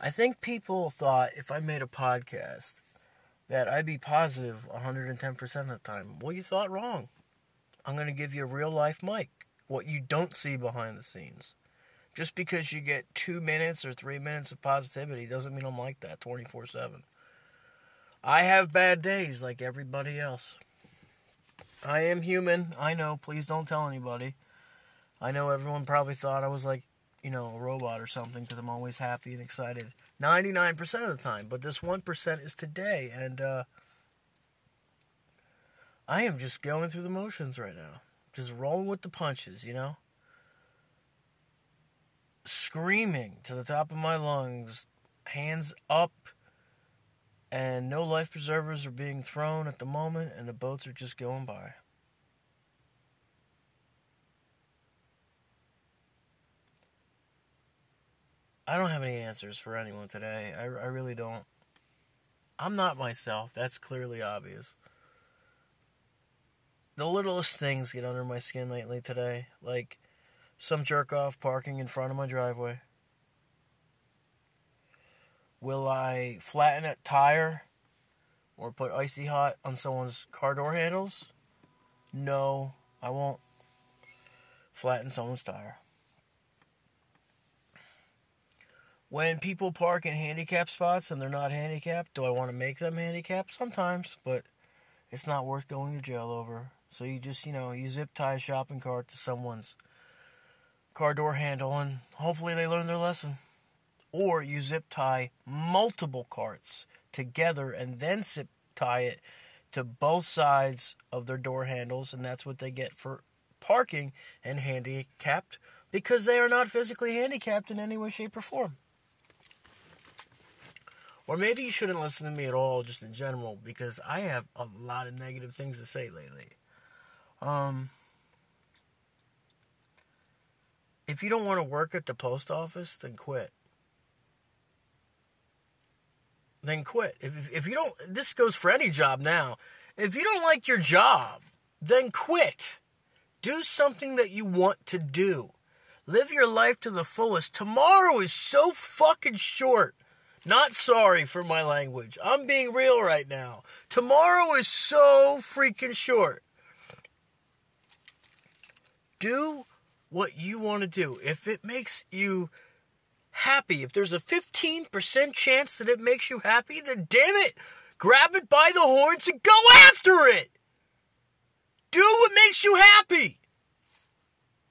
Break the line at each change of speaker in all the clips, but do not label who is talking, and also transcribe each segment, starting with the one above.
I think people thought if I made a podcast that I'd be positive 110% of the time. Well, you thought wrong. I'm going to give you a real life mic, what you don't see behind the scenes. Just because you get two minutes or three minutes of positivity doesn't mean I'm like that 24 7. I have bad days like everybody else. I am human. I know. Please don't tell anybody. I know everyone probably thought I was like, you know, a robot or something because I'm always happy and excited 99% of the time. But this 1% is today. And uh, I am just going through the motions right now. Just rolling with the punches, you know? Screaming to the top of my lungs, hands up and no life preservers are being thrown at the moment, and the boats are just going by. I don't have any answers for anyone today. I, I really don't. I'm not myself. That's clearly obvious. The littlest things get under my skin lately today, like some jerk off parking in front of my driveway. Will I flatten a tire or put icy hot on someone's car door handles? No, I won't flatten someone's tire. When people park in handicap spots and they're not handicapped, do I want to make them handicapped? Sometimes, but it's not worth going to jail over. So you just, you know, you zip tie a shopping cart to someone's car door handle and hopefully they learn their lesson or you zip tie multiple carts together and then zip tie it to both sides of their door handles, and that's what they get for parking and handicapped because they are not physically handicapped in any way, shape, or form. Or maybe you shouldn't listen to me at all, just in general, because I have a lot of negative things to say lately. Um, if you don't want to work at the post office, then quit. then quit. If, if you don't, this goes for any job now. If you don't like your job, then quit. Do something that you want to do. Live your life to the fullest. Tomorrow is so fucking short. Not sorry for my language. I'm being real right now. Tomorrow is so freaking short. Do what you want to do. If it makes you happy, if there's a 15% chance that it makes you happy, then damn it, grab it by the horns and go after it. Do what makes you happy.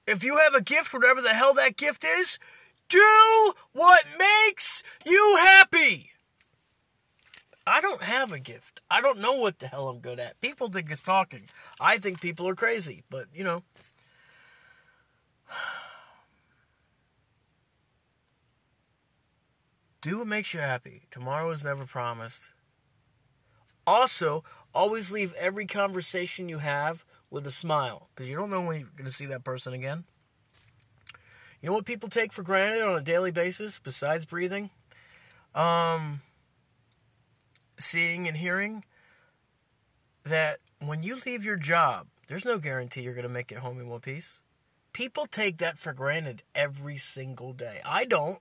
If you have a gift, whatever the hell that gift is, do what makes you happy. I don't have a gift. I don't know what the hell I'm good at. People think it's talking. I think people are crazy, but you know. Do what makes you happy. Tomorrow is never promised. Also, always leave every conversation you have with a smile because you don't know when you're going to see that person again. You know what people take for granted on a daily basis besides breathing? Um, seeing and hearing that when you leave your job, there's no guarantee you're going to make it home in one piece. People take that for granted every single day. I don't.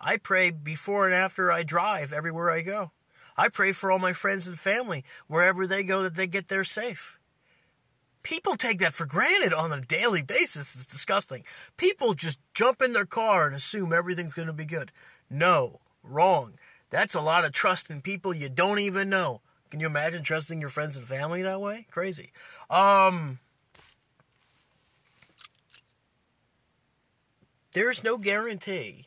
I pray before and after I drive everywhere I go. I pray for all my friends and family wherever they go that they get there safe. People take that for granted on a daily basis. It's disgusting. People just jump in their car and assume everything's going to be good. No, wrong. That's a lot of trust in people you don't even know. Can you imagine trusting your friends and family that way? Crazy. Um There's no guarantee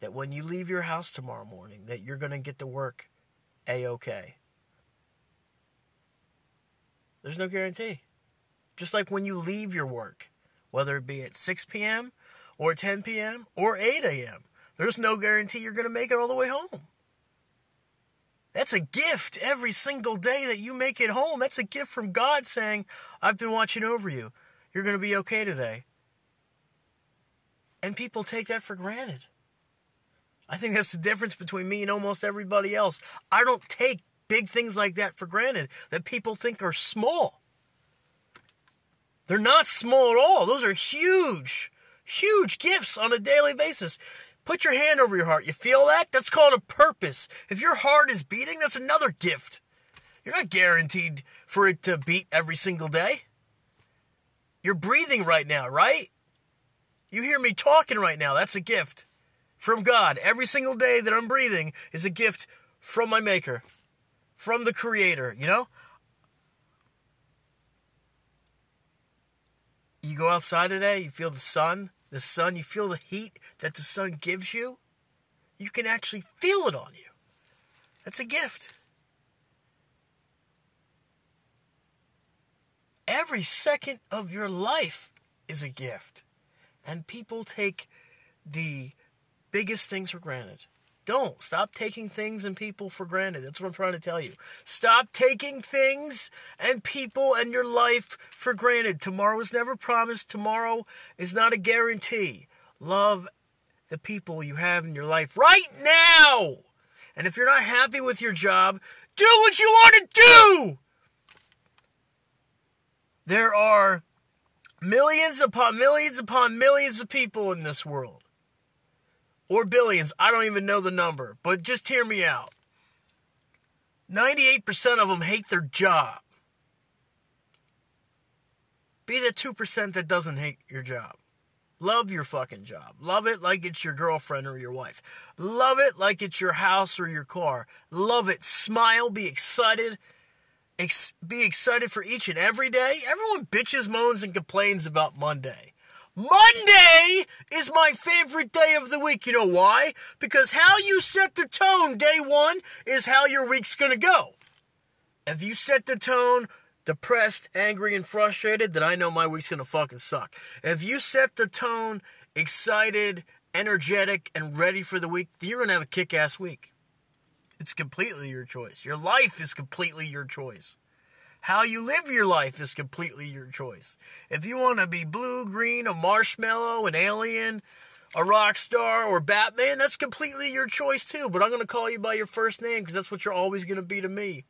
that when you leave your house tomorrow morning that you're going to get to work a-okay. There's no guarantee. Just like when you leave your work, whether it be at 6 p.m. or 10 p.m. or 8 a.m., there's no guarantee you're going to make it all the way home. That's a gift every single day that you make it home. That's a gift from God saying, I've been watching over you. You're going to be okay today. And people take that for granted. I think that's the difference between me and almost everybody else. I don't take big things like that for granted that people think are small. They're not small at all. Those are huge, huge gifts on a daily basis. Put your hand over your heart. You feel that? That's called a purpose. If your heart is beating, that's another gift. You're not guaranteed for it to beat every single day. You're breathing right now, right? You hear me talking right now. That's a gift from God. Every single day that I'm breathing is a gift from my Maker, from the Creator, you know? You go outside today, you feel the sun, the sun, you feel the heat that the sun gives you. You can actually feel it on you. That's a gift. Every second of your life is a gift. And people take the biggest things for granted. Don't. Stop taking things and people for granted. That's what I'm trying to tell you. Stop taking things and people and your life for granted. Tomorrow is never promised. Tomorrow is not a guarantee. Love the people you have in your life right now. And if you're not happy with your job, do what you want to do. There are millions upon millions upon millions of people in this world. Or billions. I don't even know the number. But just hear me out. 98% of them hate their job. Be the 2% that doesn't hate your job. Love your fucking job. Love it like it's your girlfriend or your wife. Love it like it's your house or your car. Love it. Smile. Be excited ex- be excited for each and every day. Everyone bitches, moans, and complains about Monday. Monday is my favorite day of the week. You know why? Because how you set the tone day one is how your week's gonna go. If you set the tone depressed, angry, and frustrated, then I know my week's gonna fucking suck. If you set the tone excited, energetic, and ready for the week, then you're gonna have a kick ass week. It's completely your choice. Your life is completely your choice. How you live your life is completely your choice. If you want to be blue, green, a marshmallow, an alien, a rock star, or Batman, that's completely your choice too. But I'm going to call you by your first name because that's what you're always going to be to me.